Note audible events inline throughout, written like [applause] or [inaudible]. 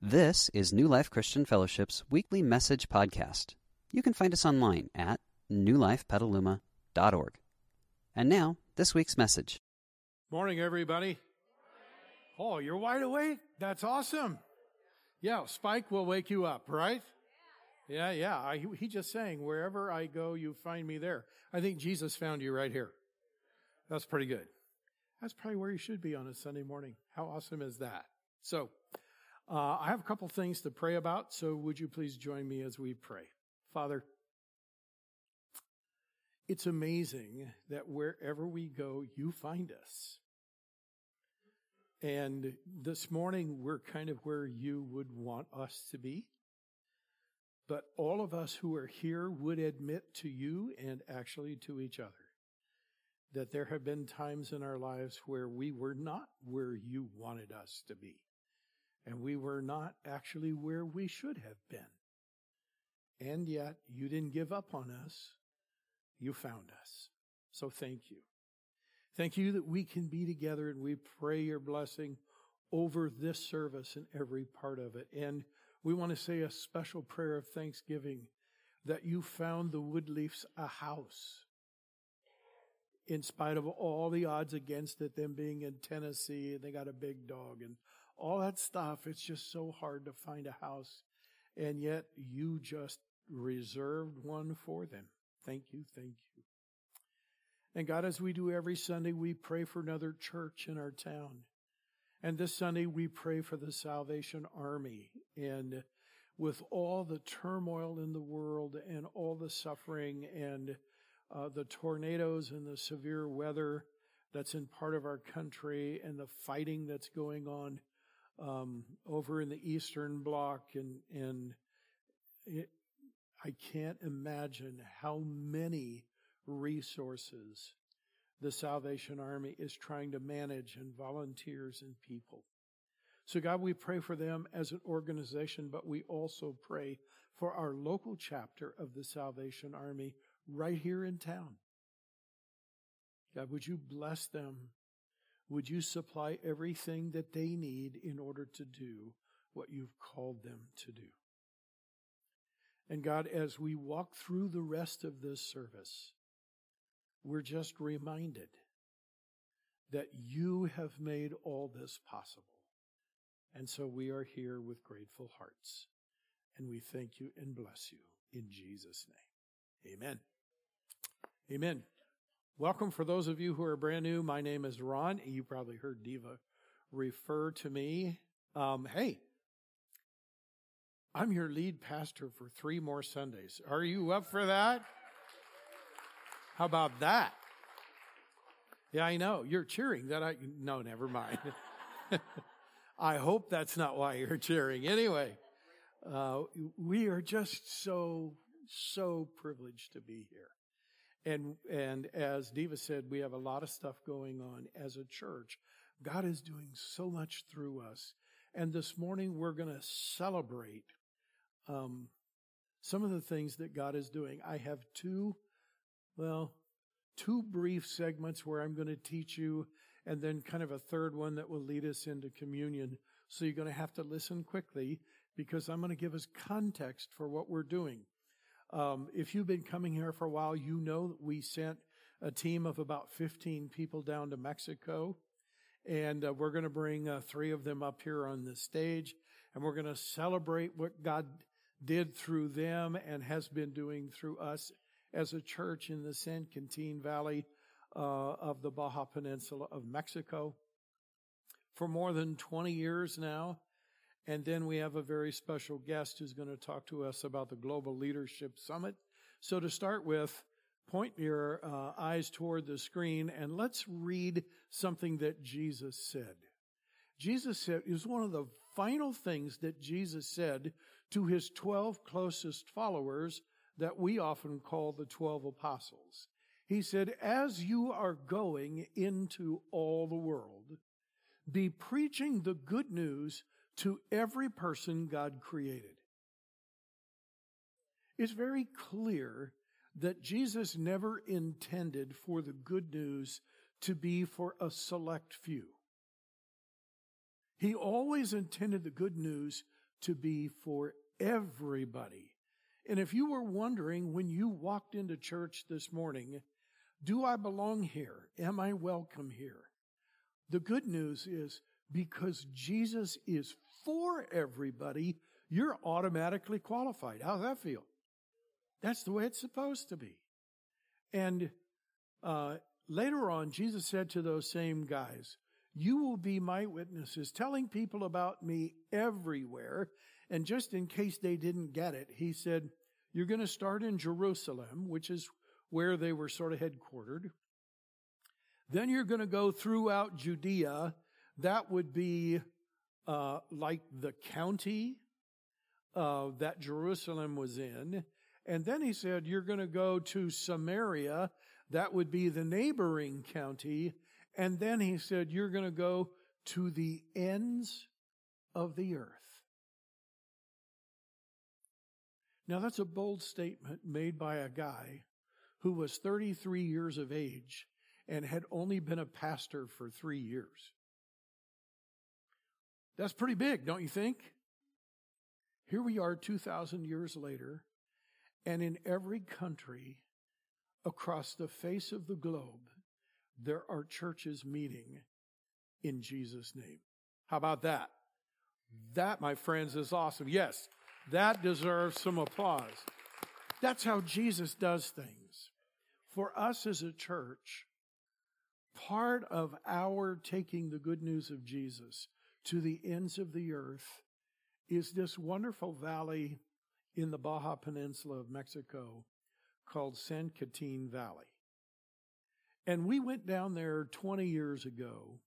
This is New Life Christian Fellowship's weekly message podcast. You can find us online at newlifepetaluma.org. And now, this week's message. Morning, everybody. Oh, you're wide awake? That's awesome. Yeah, Spike will wake you up, right? Yeah, yeah. I, he just saying, wherever I go, you find me there. I think Jesus found you right here. That's pretty good. That's probably where you should be on a Sunday morning. How awesome is that? So, uh, I have a couple things to pray about, so would you please join me as we pray? Father, it's amazing that wherever we go, you find us. And this morning, we're kind of where you would want us to be. But all of us who are here would admit to you and actually to each other that there have been times in our lives where we were not where you wanted us to be and we were not actually where we should have been. And yet, you didn't give up on us. You found us. So thank you. Thank you that we can be together and we pray your blessing over this service and every part of it. And we want to say a special prayer of thanksgiving that you found the Woodleafs a house. In spite of all the odds against it, them being in Tennessee, they got a big dog and all that stuff. It's just so hard to find a house. And yet you just reserved one for them. Thank you. Thank you. And God, as we do every Sunday, we pray for another church in our town. And this Sunday, we pray for the Salvation Army. And with all the turmoil in the world and all the suffering and uh, the tornadoes and the severe weather that's in part of our country and the fighting that's going on, um, over in the Eastern Bloc, and and it, I can't imagine how many resources the Salvation Army is trying to manage, and volunteers and people. So, God, we pray for them as an organization, but we also pray for our local chapter of the Salvation Army right here in town. God, would you bless them would you supply everything that they need in order to do what you've called them to do? And God, as we walk through the rest of this service, we're just reminded that you have made all this possible. And so we are here with grateful hearts. And we thank you and bless you in Jesus' name. Amen. Amen. Welcome for those of you who are brand new. My name is Ron. You probably heard Diva refer to me. Um, hey, I'm your lead pastor for three more Sundays. Are you up for that? How about that? Yeah, I know. You're cheering that I, no, never mind. [laughs] I hope that's not why you're cheering. Anyway, uh, we are just so, so privileged to be here. And, and as Diva said, we have a lot of stuff going on as a church. God is doing so much through us. And this morning we're going to celebrate, um, some of the things that God is doing. I have two, well, two brief segments where I'm going to teach you and then kind of a third one that will lead us into communion. So you're going to have to listen quickly because I'm going to give us context for what we're doing. Um, if you've been coming here for a while, you know that we sent a team of about 15 people down to Mexico. And uh, we're going to bring uh, three of them up here on the stage. And we're going to celebrate what God did through them and has been doing through us as a church in the San Quintin Valley uh, of the Baja Peninsula of Mexico. For more than 20 years now, and then we have a very special guest who's going to talk to us about the Global Leadership Summit. So to start with, point your uh, eyes toward the screen and let's read something that Jesus said. Jesus said, was one of the final things that Jesus said to his 12 closest followers that we often call the 12 apostles. He said, as you are going into all the world, be preaching the good news to every person God created. It's very clear that Jesus never intended for the good news to be for a select few. He always intended the good news to be for everybody. And if you were wondering when you walked into church this morning, do I belong here? Am I welcome here? The good news is because Jesus is for everybody, you're automatically qualified. How's that feel? That's the way it's supposed to be. And uh, later on, Jesus said to those same guys, You will be my witnesses, telling people about me everywhere. And just in case they didn't get it, he said, You're going to start in Jerusalem, which is where they were sort of headquartered. Then you're going to go throughout Judea. That would be uh, like the county uh, that Jerusalem was in. And then he said, You're going to go to Samaria. That would be the neighboring county. And then he said, You're going to go to the ends of the earth. Now, that's a bold statement made by a guy who was 33 years of age and had only been a pastor for three years. That's pretty big, don't you think? Here we are 2,000 years later, and in every country across the face of the globe, there are churches meeting in Jesus' name. How about that? That, my friends, is awesome. Yes, that deserves some applause. That's how Jesus does things. For us as a church, part of our taking the good news of Jesus to the ends of the earth is this wonderful valley in the Baja Peninsula of Mexico called San Quintin Valley. And we went down there 20 years ago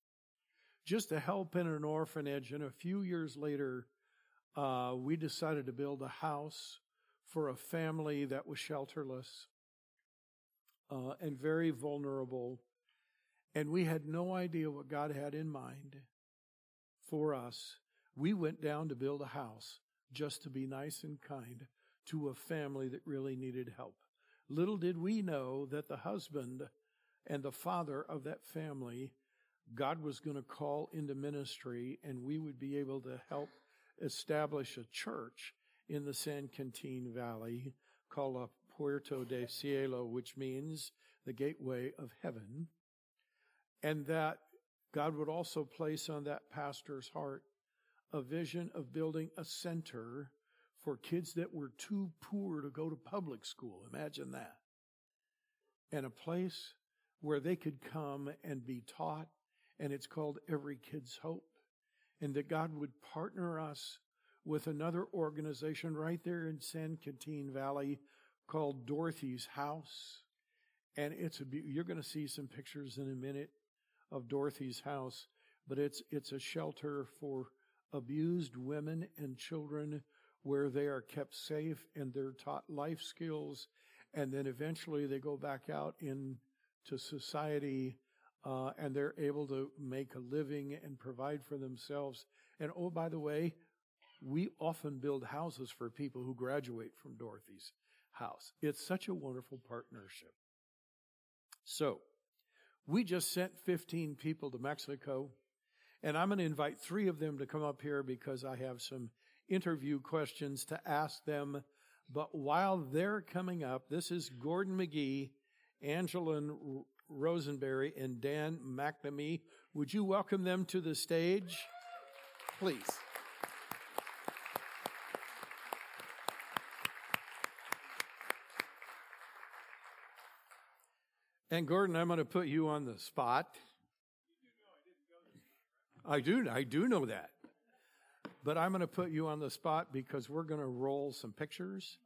just to help in an orphanage. And a few years later, uh, we decided to build a house for a family that was shelterless uh, and very vulnerable. And we had no idea what God had in mind for us we went down to build a house just to be nice and kind to a family that really needed help. Little did we know that the husband and the father of that family, God was going to call into ministry and we would be able to help establish a church in the San Quintin Valley called a Puerta del Cielo, which means the gateway of heaven. And that God would also place on that pastor's heart a vision of building a center for kids that were too poor to go to public school. Imagine that. And a place where they could come and be taught, and it's called Every Kid's Hope. And that God would partner us with another organization right there in San Quintin Valley called Dorothy's House. And it's a, you're going to see some pictures in a minute of Dorothy's house, but it's, it's a shelter for abused women and children where they are kept safe and they're taught life skills. And then eventually they go back out into society uh, and they're able to make a living and provide for themselves. And oh, by the way, we often build houses for people who graduate from Dorothy's house. It's such a wonderful partnership. So, we just sent 15 people to Mexico. And I'm going to invite three of them to come up here because I have some interview questions to ask them. But while they're coming up, this is Gordon McGee, Angelin Rosenberry, and Dan McNamee. Would you welcome them to the stage? Please. And Gordon, I'm going to put you on the spot. I do, I do know that. But I'm going to put you on the spot because we're going to roll some pictures.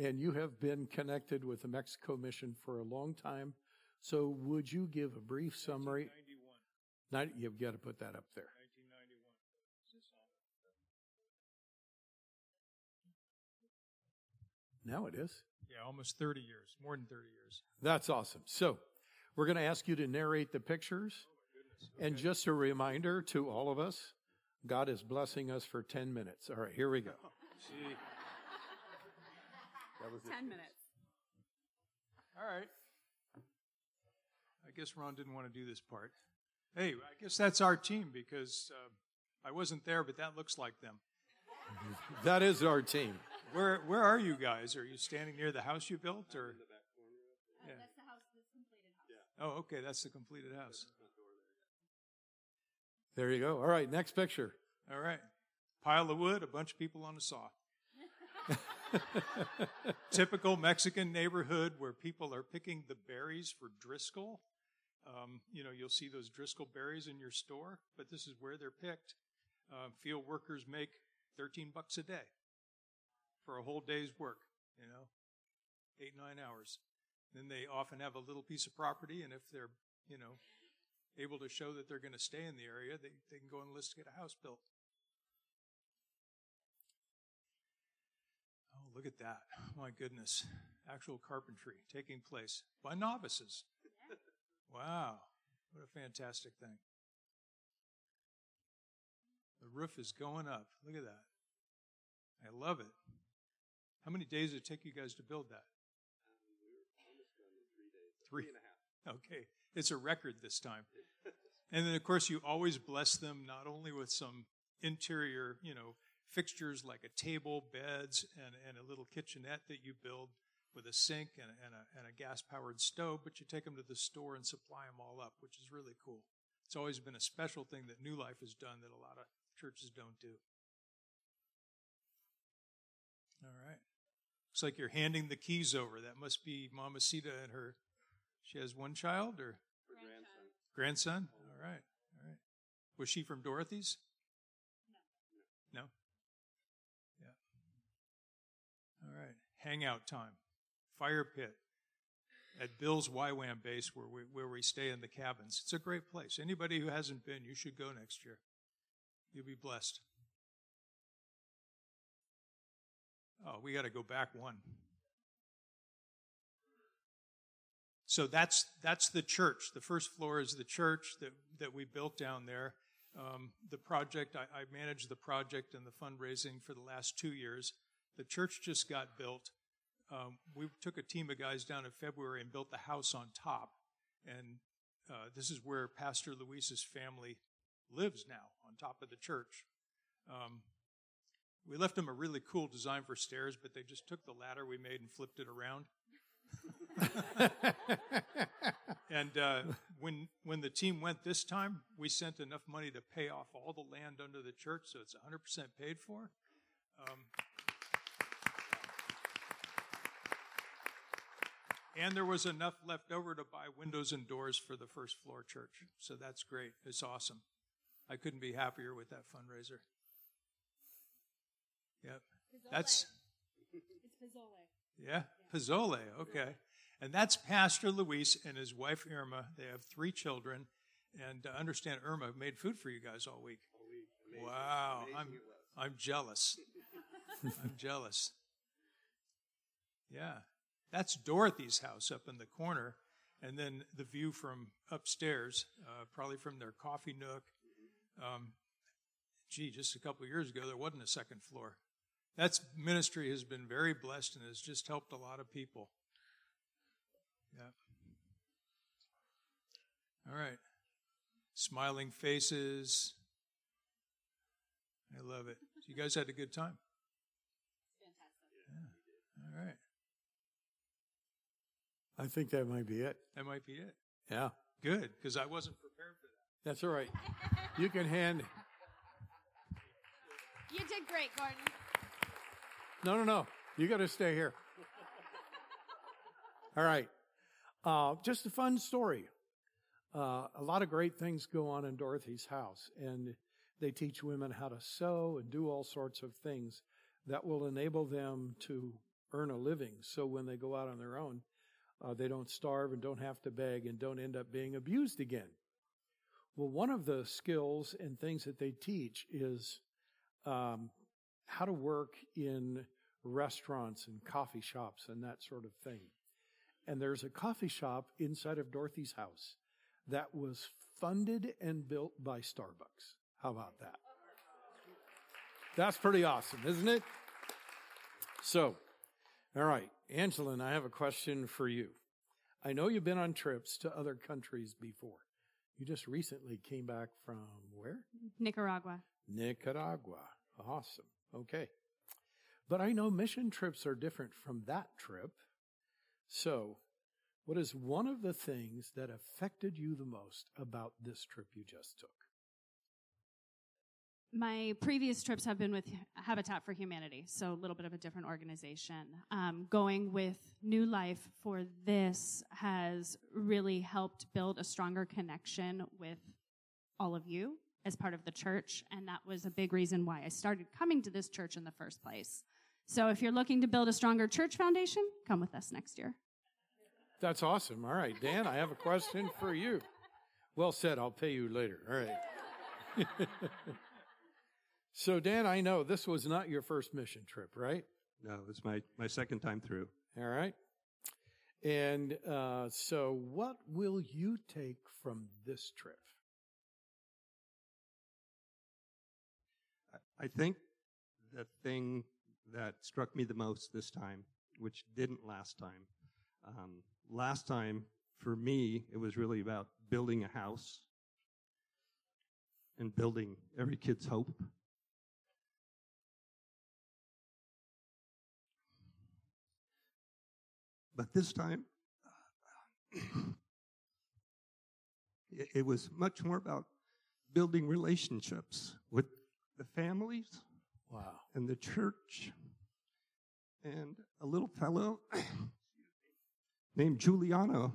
And you have been connected with the Mexico mission for a long time. So would you give a brief summary? 1991. You've got to put that up there. 1991. Now it is. Yeah, almost 30 years, more than 30 years. That's awesome. So we're going to ask you to narrate the pictures. Okay. And just a reminder to all of us, God is blessing us for 10 minutes. All right, here we go. [laughs] that was 10 minutes. All right. I guess Ron didn't want to do this part. Hey, I guess that's our team because uh, I wasn't there, but that looks like them. That is our team. Where where are you guys? Are you standing near the house you built, or? Yeah. That's the house, this completed house. Oh, okay, that's the completed house. There you go. All right, next picture. All right, pile of wood, a bunch of people on a saw. [laughs] Typical Mexican neighborhood where people are picking the berries for Driscoll. Um, you know, you'll see those Driscoll berries in your store, but this is where they're picked. Uh, field workers make 13 bucks a day for a whole day's work, you know, eight, nine hours. Then they often have a little piece of property, and if they're, you know, able to show that they're going to stay in the area, they, they can go and list to get a house built. Oh, look at that. My goodness. Actual carpentry taking place by novices. [laughs] Wow. What a fantastic thing. The roof is going up. Look at that. I love it. How many days did it take you guys to build that? Three and a half. Okay. It's a record this time. And then, of course, you always bless them not only with some interior, you know, fixtures like a table, beds, and, and a little kitchenette that you build with a sink and, and a, and a gas powered stove, but you take them to the store and supply them all up, which is really cool. It's always been a special thing that New Life has done that a lot of churches don't do. All right. Looks like you're handing the keys over. That must be Mama Sita and her. She has one child or grandson. grandson? Oh, all right. All right. Was she from Dorothy's? No. No? Yeah. All right. Hangout time. Fire pit at Bill's YWAM base where we, where we stay in the cabins. It's a great place. Anybody who hasn't been, you should go next year. You'll be blessed. Oh, we got to go back one. So that's that's the church. The first floor is the church that that we built down there. Um, the project I, I managed the project and the fundraising for the last two years. The church just got built. Um, we took a team of guys down in February and built the house on top, and uh, this is where Pastor Luis's family lives now on top of the church. Um, we left them a really cool design for stairs, but they just took the ladder we made and flipped it around. [laughs] and uh, when when the team went this time, we sent enough money to pay off all the land under the church, so it's 100% paid for. Um, and there was enough left over to buy windows and doors for the first floor church, so that's great. It's awesome. I couldn't be happier with that fundraiser. Yep. Pizzole. That's It's Pizzole. yeah, Pizzole. Okay, and that's Pastor Luis and his wife Irma. They have three children, and uh, understand Irma made food for you guys all week. Wow, I'm I'm jealous. [laughs] I'm jealous. Yeah, that's Dorothy's house up in the corner, and then the view from upstairs, uh, probably from their coffee nook. Um, gee, just a couple of years ago, there wasn't a second floor. That's ministry has been very blessed and has just helped a lot of people. Yeah. All right. Smiling faces. I love it. You guys had a good time. Fantastic. All right. I think that might be it. That might be it. Yeah, Good, because I wasn't prepared for that. that's all right. You can hand. [laughs] You did great, Gordon. No, no, no. You got to stay here. All right. Uh, just a fun story. Uh, a lot of great things go on in Dorothy's house, and they teach women how to sew and do all sorts of things that will enable them to earn a living. So when they go out on their own, uh, they don't starve and don't have to beg and don't end up being abused again. Well, one of the skills and things that they teach is um, how to work in restaurants and coffee shops and that sort of thing. And there's a coffee shop inside of Dorothy's house that was funded and built by Starbucks. How about that? That's pretty awesome, isn't it? So, all right, Angela, I have a question for you. I know you've been on trips to other countries before. You just recently came back from where? Nicaragua. Nicaragua. Awesome. Okay. But I know mission trips are different from that trip. So, what is one of the things that affected you the most about this trip you just took? My previous trips have been with Habitat for Humanity, so a little bit of a different organization. Um, going with New Life for this has really helped build a stronger connection with all of you as part of the church, and that was a big reason why I started coming to this church in the first place. So if you're looking to build a stronger church foundation, come with us next year. That's awesome. All right, Dan, I have a question for you. Well said. I'll pay you later. All right. [laughs] so, Dan, I know this was not your first mission trip, right? No, it's my, my second time through. All right. And uh, so, what will you take from this trip? I think the thing that struck me the most this time, which didn't last time, um, last time for me, it was really about building a house and building every kid's hope. But this time, it, it was much more about building relationships with the families Wow. and the church and a little fellow [coughs] named Giuliano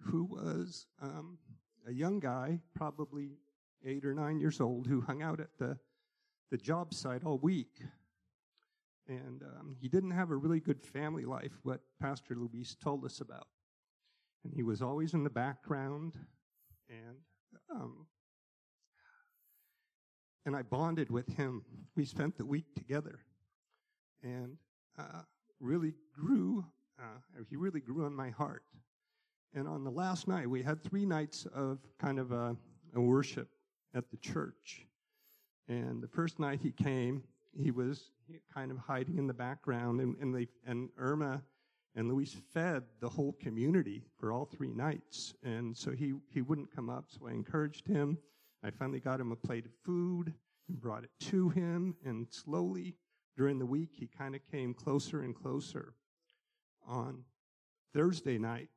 who was um, a young guy, probably eight or nine years old, who hung out at the, the job site all week. And um, he didn't have a really good family life, what Pastor Luis told us about. And he was always in the background. And um, and I bonded with him. We spent the week together, and uh, really grew. Uh, he really grew on my heart. And on the last night, we had three nights of kind of a, a worship at the church. And the first night he came, he was kind of hiding in the background, and, and, they, and Irma and Luis fed the whole community for all three nights. And so he, he wouldn't come up, so I encouraged him. I finally got him a plate of food and brought it to him, and slowly during the week, he kind of came closer and closer. On Thursday night,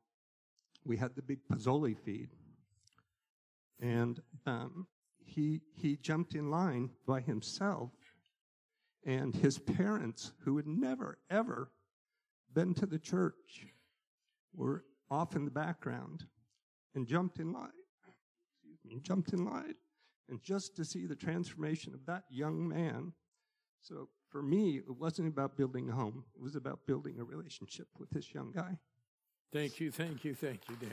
we had the big Pozole feed, and um, he he jumped in line by himself, and his parents, who had never ever been to the church, were off in the background, and jumped in line. Me, jumped in line, and just to see the transformation of that young man. So for me, it wasn't about building a home; it was about building a relationship with this young guy. Thank you, thank you, thank you, Dan.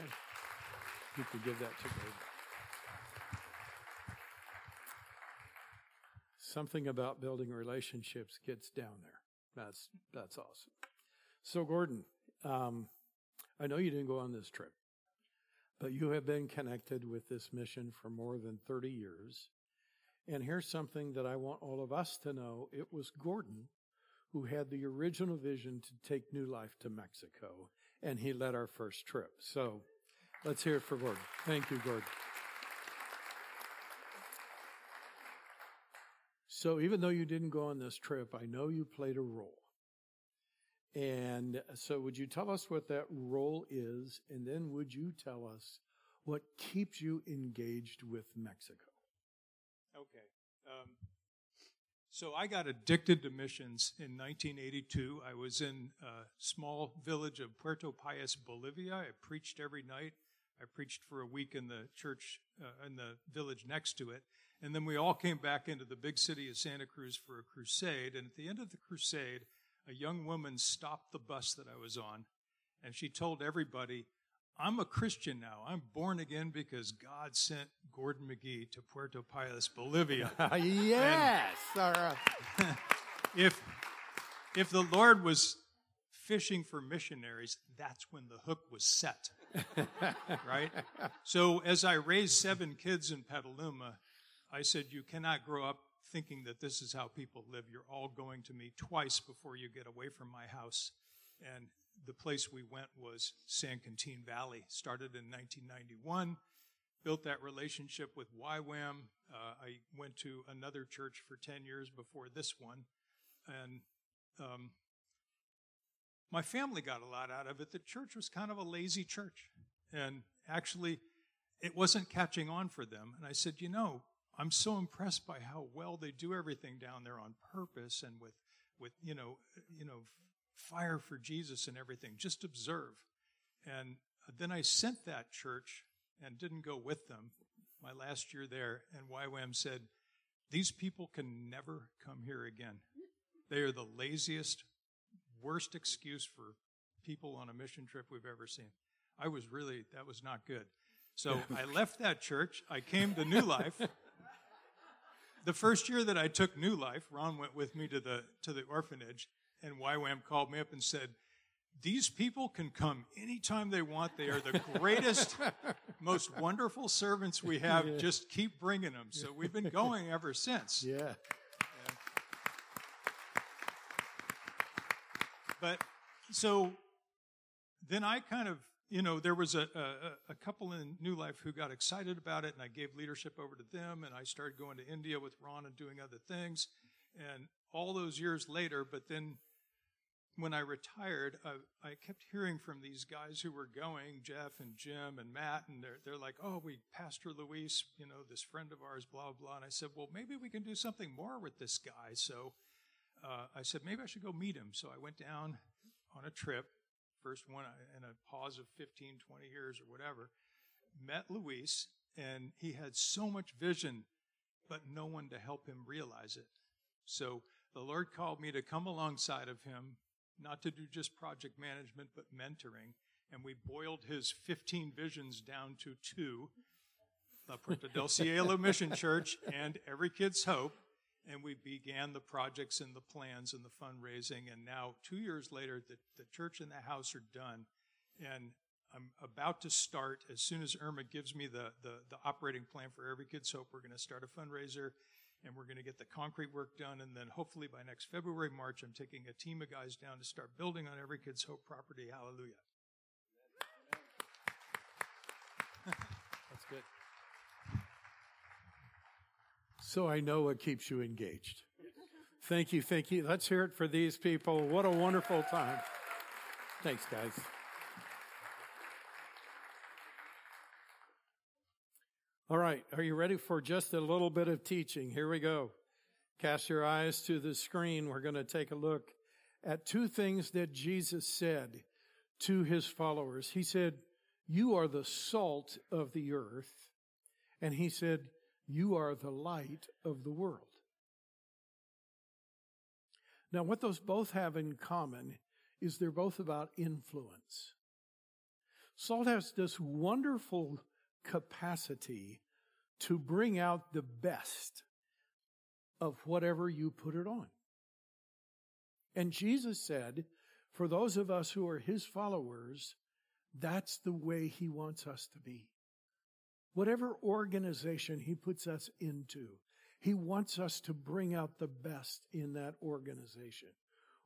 You could give that to me. Something about building relationships gets down there. That's that's awesome. So, Gordon, um, I know you didn't go on this trip, but you have been connected with this mission for more than 30 years. And here's something that I want all of us to know it was Gordon who had the original vision to take New Life to Mexico, and he led our first trip. So let's hear it for Gordon. Thank you, Gordon. So even though you didn't go on this trip, I know you played a role. And so would you tell us what that role is? And then would you tell us what keeps you engaged with Mexico? Okay. Um, so I got addicted to missions in 1982. I was in a small village of Puerto Pailas, Bolivia. I preached every night. I preached for a week in the church uh, in the village next to it. And then we all came back into the big city of Santa Cruz for a crusade. And at the end of the crusade, a young woman stopped the bus that I was on and she told everybody, I'm a Christian now. I'm born again because God sent Gordon McGee to Puerto Pailas, Bolivia. [laughs] yes. Right. [laughs] if if the Lord was fishing for missionaries, that's when the hook was set. [laughs] right? So as I raised seven kids in Petaluma, I said, You cannot grow up thinking that this is how people live. You're all going to me twice before you get away from my house. And the place we went was San Quintin Valley. Started in 1991, built that relationship with YWAM. Uh, I went to another church for 10 years before this one. And um, my family got a lot out of it. The church was kind of a lazy church. And actually, it wasn't catching on for them. And I said, you know, I'm so impressed by how well they do everything down there on purpose and with, with you know, you know, fire for Jesus and everything. Just observe. And then I sent that church and didn't go with them my last year there. And YWAM said, these people can never come here again. They are the laziest, worst excuse for people on a mission trip we've ever seen. I was really, that was not good. So [laughs] I left that church. I came to New Life. The first year that I took New Life, Ron went with me to the, to the orphanage, and YWAM called me up and said, these people can come anytime they want. They are the greatest, [laughs] most wonderful servants we have. Yeah. Just keep bringing them. So we've been going ever since. Yeah. But so then I kind of, you know, there was a, a, a, couple in New Life who got excited about it, and I gave leadership over to them, and I started going to India with Ron and doing other things. And all those years later, but then when I retired, I, I, kept hearing from these guys who were going, Jeff and Jim and Matt, and they're, they're like, oh, we, Pastor Luis, you know, this friend of ours, blah, blah. And I said, well, maybe we can do something more with this guy. So uh, I said, maybe I should go meet him. So I went down on a trip, first one in a pause of 15, 20 years or whatever, met Luis, and he had so much vision, but no one to help him realize it. So the Lord called me to come alongside of him not to do just project management, but mentoring. And we boiled his 15 visions down to two La Puerta del [laughs] Cielo Mission Church and Every Kid's Hope. And we began the projects and the plans and the fundraising. And now, two years later, the, the church and the house are done. And I'm about to start, as soon as Irma gives me the, the, the operating plan for Every Kid's Hope, we're going to start a fundraiser and we're going to get the concrete work done. And then hopefully by next February, March, I'm taking a team of guys down to start building on Every Kid's Hope property. Hallelujah. That's good. So I know what keeps you engaged. Thank you, thank you. Let's hear it for these people. What a wonderful time. Thanks, guys. All right, are you ready for just a little bit of teaching? Here we go. Cast your eyes to the screen. We're going to take a look at two things that Jesus said to his followers. He said, You are the salt of the earth. And he said, You are the light of the world. Now, what those both have in common is they're both about influence. Salt has this wonderful capacity to bring out the best of whatever you put it on. And Jesus said, for those of us who are his followers, that's the way he wants us to be. Whatever organization he puts us into, he wants us to bring out the best in that organization.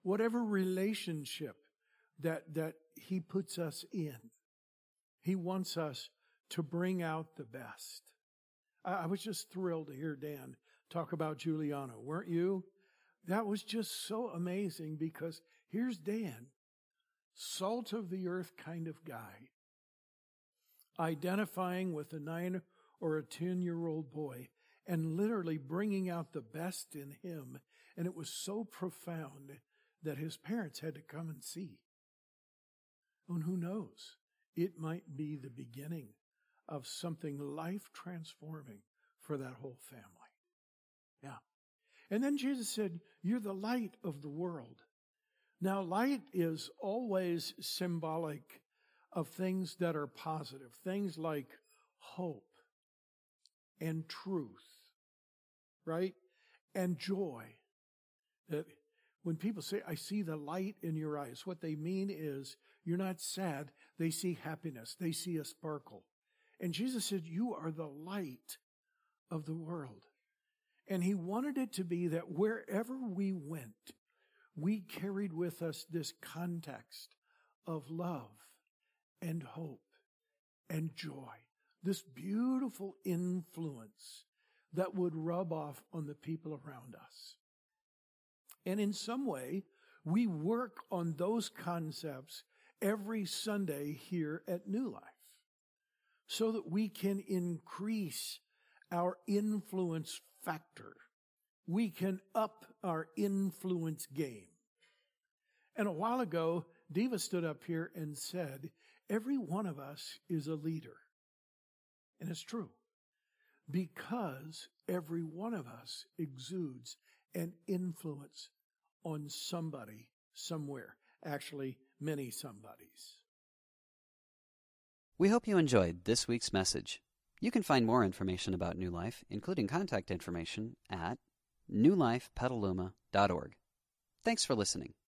Whatever relationship that, that he puts us in, he wants us to bring out the best. I, I was just thrilled to hear Dan talk about Giuliano, weren't you? That was just so amazing because here's Dan, salt of the earth kind of guy, identifying with a nine or a 10 year old boy and literally bringing out the best in him. And it was so profound that his parents had to come and see. And who knows? It might be the beginning of something life transforming for that whole family. Yeah. And then Jesus said, You're the light of the world. Now, light is always symbolic of things that are positive, things like hope and truth, right? And joy. That when people say, I see the light in your eyes, what they mean is you're not sad. They see happiness. They see a sparkle. And Jesus said, You are the light of the world. And he wanted it to be that wherever we went, we carried with us this context of love and hope and joy, this beautiful influence that would rub off on the people around us. And in some way, We work on those concepts every Sunday here at New Life so that we can increase our influence factor. We can up our influence game. And a while ago, Diva stood up here and said, every one of us is a leader. And it's true because every one of us exudes an influence on somebody somewhere. Actually, many somebodies. We hope you enjoyed this week's message. You can find more information about New Life, including contact information, at newlifepetaluma.org. Thanks for listening.